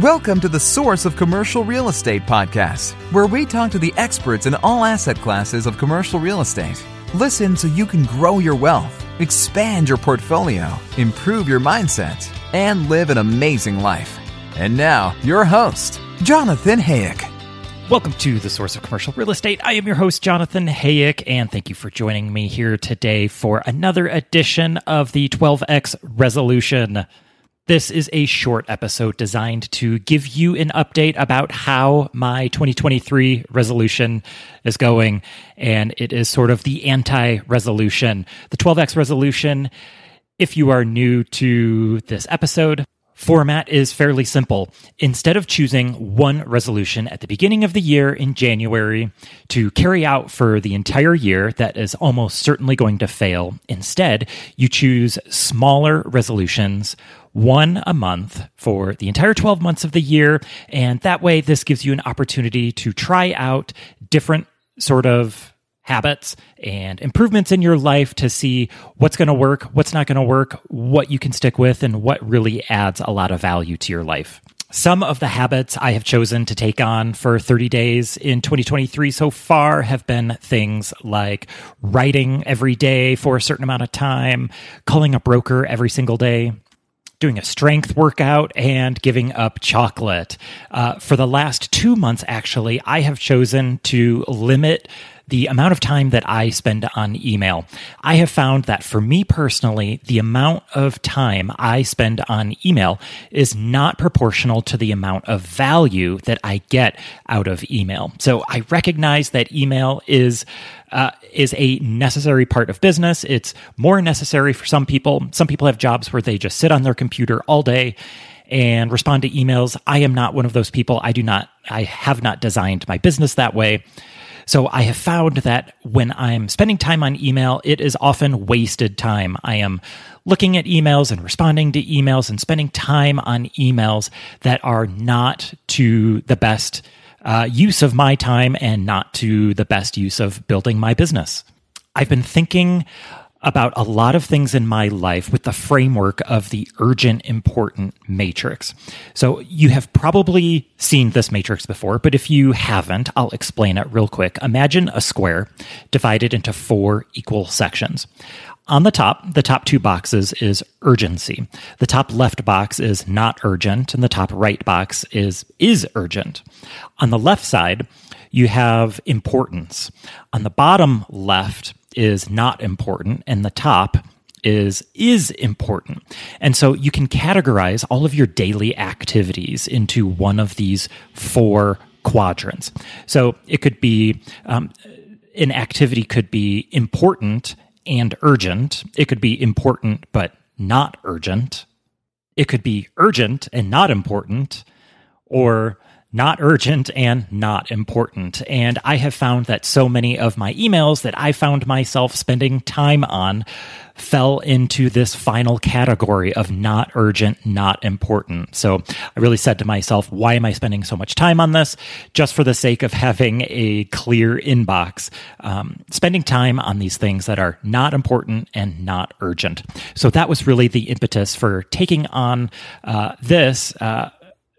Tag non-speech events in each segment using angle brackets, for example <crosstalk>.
Welcome to the Source of Commercial Real Estate podcast, where we talk to the experts in all asset classes of commercial real estate. Listen so you can grow your wealth, expand your portfolio, improve your mindset, and live an amazing life. And now, your host, Jonathan Hayek. Welcome to the Source of Commercial Real Estate. I am your host, Jonathan Hayek, and thank you for joining me here today for another edition of the 12X Resolution. This is a short episode designed to give you an update about how my 2023 resolution is going. And it is sort of the anti resolution. The 12X resolution, if you are new to this episode, format is fairly simple. Instead of choosing one resolution at the beginning of the year in January to carry out for the entire year that is almost certainly going to fail, instead, you choose smaller resolutions, one a month for the entire 12 months of the year. And that way, this gives you an opportunity to try out different sort of habits and improvements in your life to see what's going to work, what's not going to work, what you can stick with, and what really adds a lot of value to your life. Some of the habits I have chosen to take on for 30 days in 2023 so far have been things like writing every day for a certain amount of time, calling a broker every single day, doing a strength workout and giving up chocolate. Uh, for the last two months, actually, I have chosen to limit the amount of time that I spend on email. I have found that for me personally, the amount of time I spend on email is not proportional to the amount of value that I get out of email. So I recognize that email is uh, is a necessary part of business. It's more necessary for some people. Some people have jobs where they just sit on their computer all day and respond to emails. I am not one of those people. I do not, I have not designed my business that way. So I have found that when I'm spending time on email, it is often wasted time. I am looking at emails and responding to emails and spending time on emails that are not to the best uh, use of my time and not to the best use of building my business. I've been thinking about a lot of things in my life with the framework of the urgent important matrix. So you have probably seen this matrix before, but if you haven't, I'll explain it real quick. Imagine a square divided into four equal sections. On the top, the top two boxes is urgency. The top left box is not urgent, and the top right box is is urgent. On the left side, you have importance. On the bottom left, is not important and the top is is important. And so you can categorize all of your daily activities into one of these four quadrants. So it could be um, an activity could be important and urgent. It could be important but not urgent. It could be urgent and not important or not urgent and not important. And I have found that so many of my emails that I found myself spending time on fell into this final category of not urgent, not important. So I really said to myself, why am I spending so much time on this? Just for the sake of having a clear inbox, um, spending time on these things that are not important and not urgent. So that was really the impetus for taking on uh, this. Uh,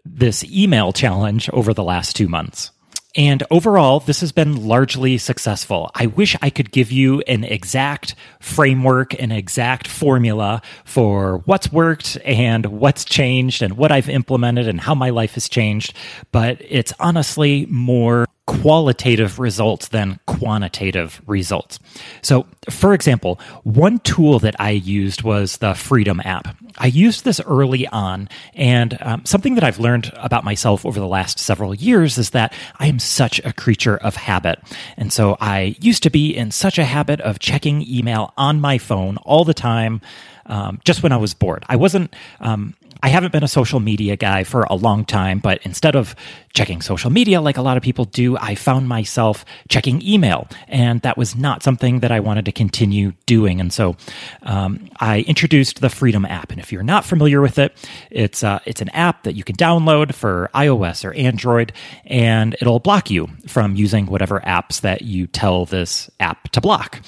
this email challenge over the last two months. And overall, this has been largely successful. I wish I could give you an exact framework, an exact formula for what's worked and what's changed and what I've implemented and how my life has changed. But it's honestly more qualitative results than quantitative results. So, for example, one tool that I used was the Freedom app. I used this early on, and um, something that I've learned about myself over the last several years is that I am such a creature of habit. And so I used to be in such a habit of checking email on my phone all the time. Um, just when I was bored. I wasn't um, I haven't been a social media guy for a long time, but instead of checking social media like a lot of people do, I found myself checking email. And that was not something that I wanted to continue doing. And so um, I introduced the Freedom app. And if you're not familiar with it, it's, uh, it's an app that you can download for iOS or Android, and it'll block you from using whatever apps that you tell this app to block.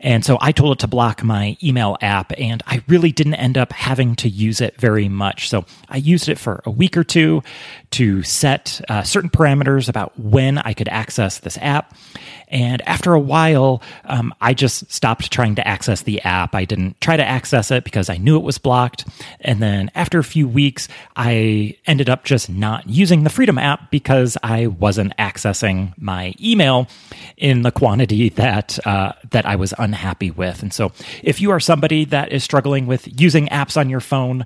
And so I told it to block my email app, and I really didn't end up having to use it very much. So I used it for a week or two to set uh, certain parameters about when I could access this app. And after a while, um, I just stopped trying to access the app. I didn't try to access it because I knew it was blocked. And then after a few weeks, I ended up just not using the Freedom app because I wasn't accessing my email in the quantity that uh, that I was unhappy with. And so, if you are somebody that is struggling with using apps on your phone,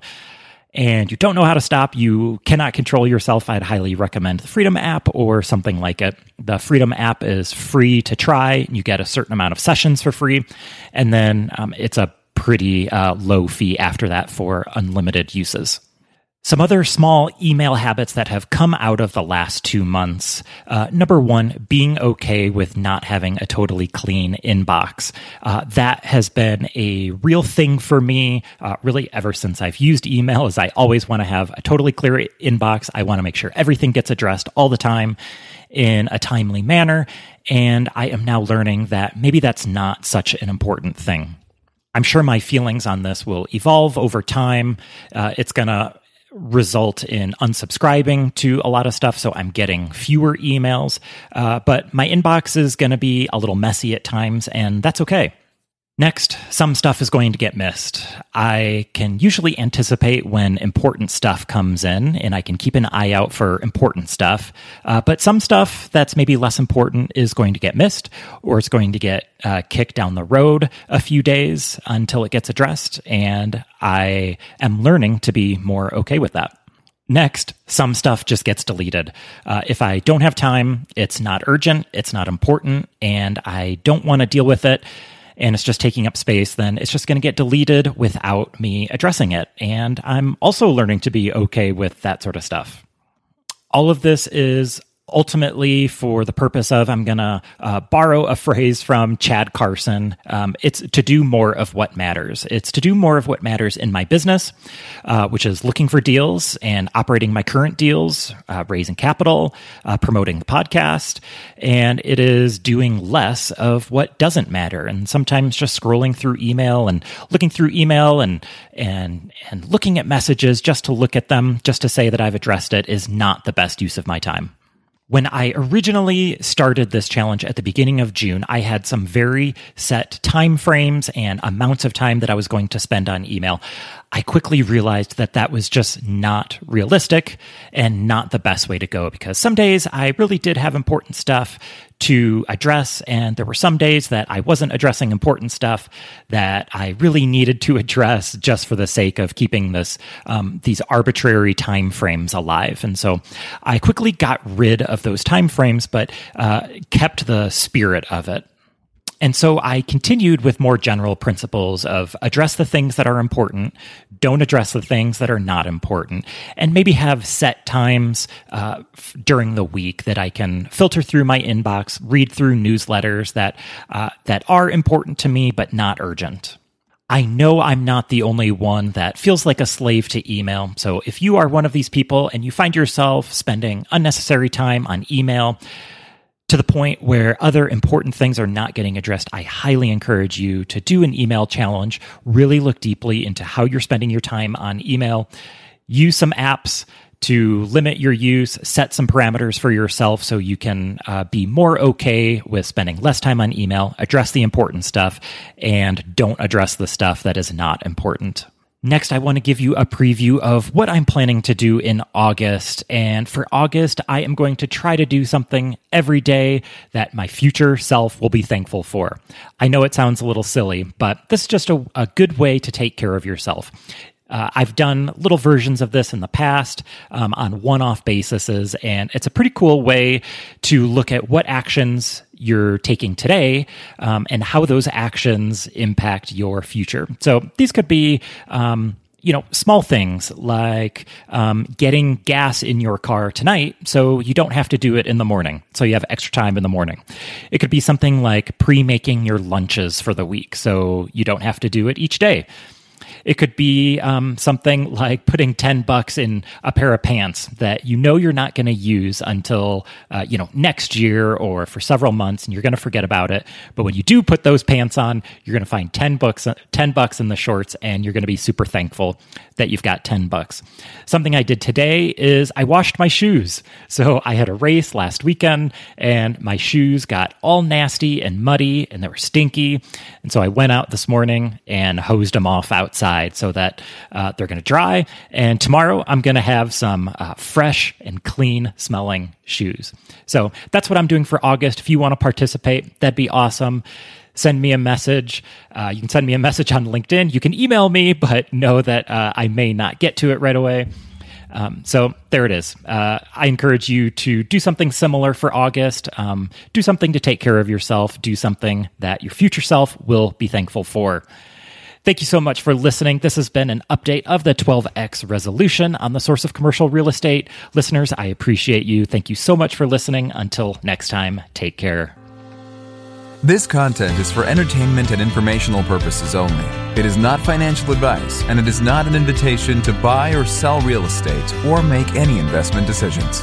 and you don't know how to stop, you cannot control yourself, I'd highly recommend the Freedom app or something like it. The Freedom app is free to try. You get a certain amount of sessions for free. And then um, it's a pretty uh, low fee after that for unlimited uses. Some other small email habits that have come out of the last two months. Uh, number one, being okay with not having a totally clean inbox. Uh, that has been a real thing for me, uh, really ever since I've used email. Is I always want to have a totally clear inbox. I want to make sure everything gets addressed all the time in a timely manner. And I am now learning that maybe that's not such an important thing. I'm sure my feelings on this will evolve over time. Uh, it's going to result in unsubscribing to a lot of stuff. So I'm getting fewer emails, uh, but my inbox is going to be a little messy at times, and that's okay. Next, some stuff is going to get missed. I can usually anticipate when important stuff comes in, and I can keep an eye out for important stuff. Uh, but some stuff that's maybe less important is going to get missed, or it's going to get uh, kicked down the road a few days until it gets addressed. And I am learning to be more okay with that. Next, some stuff just gets deleted. Uh, if I don't have time, it's not urgent, it's not important, and I don't want to deal with it and it's just taking up space, then it's just going to get deleted without me addressing it. And I'm also learning to be okay with that sort of stuff. All of this is ultimately for the purpose of i'm going to uh, borrow a phrase from chad carson. Um, it's to do more of what matters. It's to do more of what matters in my business uh, which is looking for deals and operating my current deals uh, raising capital uh, promoting the podcast and it is doing less of what doesn't matter. And sometimes just scrolling through email and looking through email and and and looking at messages just to look at them just to say that i've addressed it is not the best use of my time when I originally started this challenge at the beginning of June, I had some very set time frames and amounts of time that I was going to spend on email. I quickly realized that that was just not realistic and not the best way to go because some days I really did have important stuff to address, and there were some days that I wasn't addressing important stuff that I really needed to <laughs> address just for the sake of keeping this um, these arbitrary time frames alive. And so I quickly got rid of those time frames, but uh, kept the spirit of it. And so I continued with more general principles of address the things that are important, don't address the things that are not important, and maybe have set times uh, f- during the week that I can filter through my inbox, read through newsletters that uh, that are important to me but not urgent. I know I'm not the only one that feels like a slave to email. So if you are one of these people and you find yourself spending unnecessary time on email, to the point where other important things are not getting addressed, I highly encourage you to do an email challenge. Really look deeply into how you're spending your time on email. Use some apps to limit your use, set some parameters for yourself so you can uh, be more okay with spending less time on email, address the important stuff, and don't address the stuff that is not important. Next, I want to give you a preview of what I'm planning to do in August. And for August, I am going to try to do something every day that my future self will be thankful for. I know it sounds a little silly, but this is just a, a good way to take care of yourself. Uh, I've done little versions of this in the past um, on one off bases, and it's a pretty cool way to look at what actions you're taking today um, and how those actions impact your future. So these could be. Um, you know, small things like um, getting gas in your car tonight so you don't have to do it in the morning. So you have extra time in the morning. It could be something like pre making your lunches for the week so you don't have to do it each day It could be um, something like putting 10 bucks in a pair of pants that you know you're not going to use until, uh, you know, next year or for several months and you're going to forget about it. But when you do put those pants on, you're going to find 10 bucks, 10 bucks in the shorts and you're going to be super thankful that you've got 10 bucks. Something I did today is I washed my shoes. So I had a race last weekend and my shoes got all nasty and muddy and they were stinky. And so I went out this morning and hosed them off outside so that uh, they're going to dry. And tomorrow I'm going to have some uh, fresh and clean smelling shoes. So that's what I'm doing for August. If you want to participate, that'd be awesome send me a message. Uh, you can send me a message on LinkedIn. You can email me, but know that uh, I may not get to it right away. Um, so there it is. Uh, I encourage you to do something similar for August. Um, do something to take care of yourself. Do something that your future self will be thankful for. Thank you so much for listening. This has been an update of the 12X resolution on the source of commercial real estate. Listeners, I appreciate you. Thank you so much for listening. Until next time, take care. This content is for entertainment and informational purposes only. It is not financial advice, and it is not an invitation to buy or sell real estate or make any investment decisions.